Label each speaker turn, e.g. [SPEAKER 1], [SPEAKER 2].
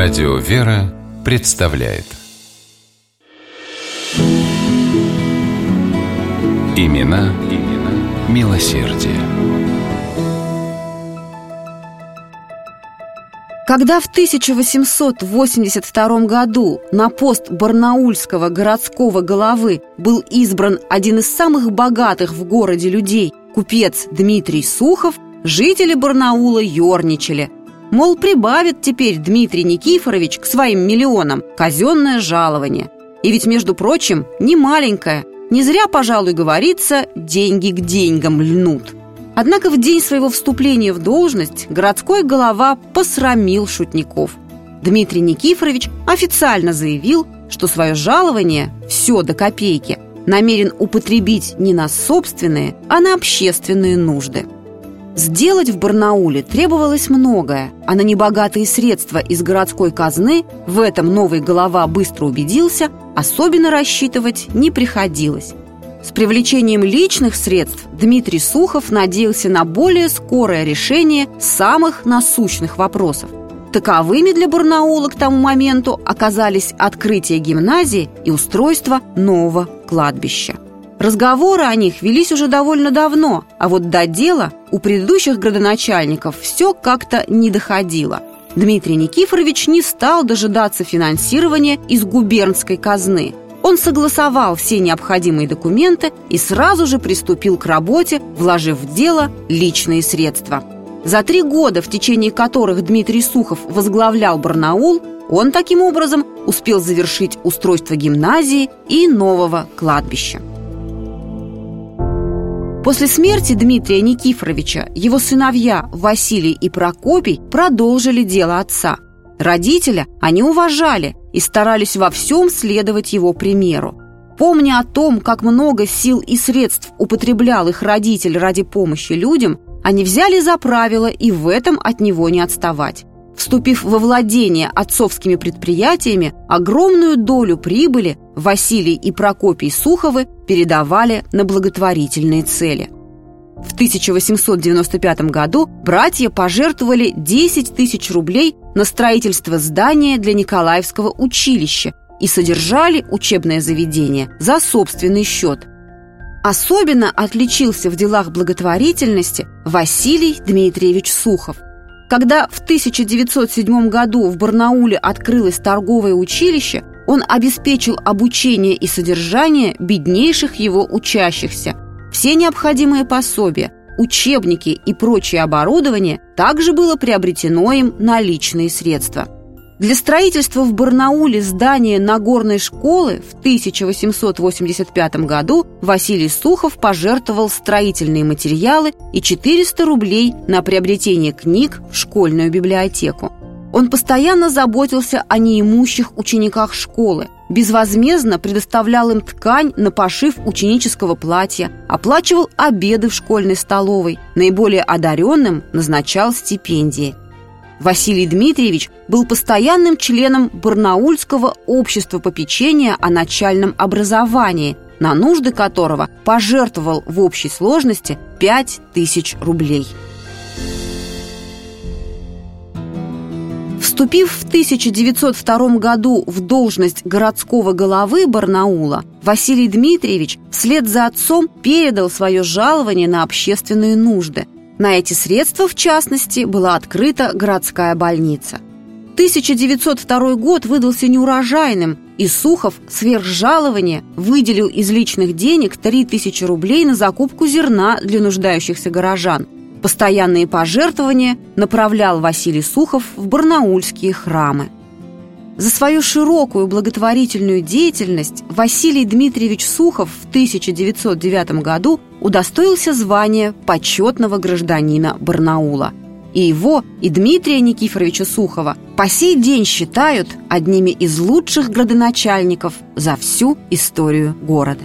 [SPEAKER 1] Радио «Вера» представляет Имена, имена милосердие.
[SPEAKER 2] Когда в 1882 году на пост барнаульского городского головы был избран один из самых богатых в городе людей, купец Дмитрий Сухов, жители Барнаула ерничали. Мол, прибавит теперь Дмитрий Никифорович к своим миллионам казенное жалование. И ведь, между прочим, не маленькое. Не зря, пожалуй, говорится, деньги к деньгам льнут. Однако в день своего вступления в должность городской голова посрамил шутников. Дмитрий Никифорович официально заявил, что свое жалование, все до копейки, намерен употребить не на собственные, а на общественные нужды. Сделать в Барнауле требовалось многое, а на небогатые средства из городской казны в этом новый голова быстро убедился, особенно рассчитывать не приходилось. С привлечением личных средств Дмитрий Сухов надеялся на более скорое решение самых насущных вопросов. Таковыми для Барнаула к тому моменту оказались открытие гимназии и устройство нового кладбища. Разговоры о них велись уже довольно давно, а вот до дела у предыдущих градоначальников все как-то не доходило. Дмитрий Никифорович не стал дожидаться финансирования из губернской казны. Он согласовал все необходимые документы и сразу же приступил к работе, вложив в дело личные средства. За три года, в течение которых Дмитрий Сухов возглавлял Барнаул, он таким образом успел завершить устройство гимназии и нового кладбища. После смерти Дмитрия Никифоровича его сыновья Василий и Прокопий продолжили дело отца. Родителя они уважали и старались во всем следовать его примеру. Помня о том, как много сил и средств употреблял их родитель ради помощи людям, они взяли за правило и в этом от него не отставать. Вступив во владение отцовскими предприятиями, огромную долю прибыли Василий и Прокопий Суховы передавали на благотворительные цели. В 1895 году братья пожертвовали 10 тысяч рублей на строительство здания для Николаевского училища и содержали учебное заведение за собственный счет. Особенно отличился в делах благотворительности Василий Дмитриевич Сухов. Когда в 1907 году в Барнауле открылось торговое училище, он обеспечил обучение и содержание беднейших его учащихся. Все необходимые пособия, учебники и прочее оборудование также было приобретено им на личные средства. Для строительства в Барнауле здания Нагорной школы в 1885 году Василий Сухов пожертвовал строительные материалы и 400 рублей на приобретение книг в школьную библиотеку. Он постоянно заботился о неимущих учениках школы, безвозмездно предоставлял им ткань на пошив ученического платья, оплачивал обеды в школьной столовой, наиболее одаренным назначал стипендии. Василий Дмитриевич был постоянным членом Барнаульского общества попечения о начальном образовании, на нужды которого пожертвовал в общей сложности 5000 рублей. Вступив в 1902 году в должность городского головы Барнаула, Василий Дмитриевич вслед за отцом передал свое жалование на общественные нужды. На эти средства, в частности, была открыта городская больница. 1902 год выдался неурожайным, и Сухов сверх жалования выделил из личных денег 3000 рублей на закупку зерна для нуждающихся горожан – Постоянные пожертвования направлял Василий Сухов в барнаульские храмы. За свою широкую благотворительную деятельность Василий Дмитриевич Сухов в 1909 году удостоился звания почетного гражданина Барнаула. И его, и Дмитрия Никифоровича Сухова по сей день считают одними из лучших градоначальников за всю историю города.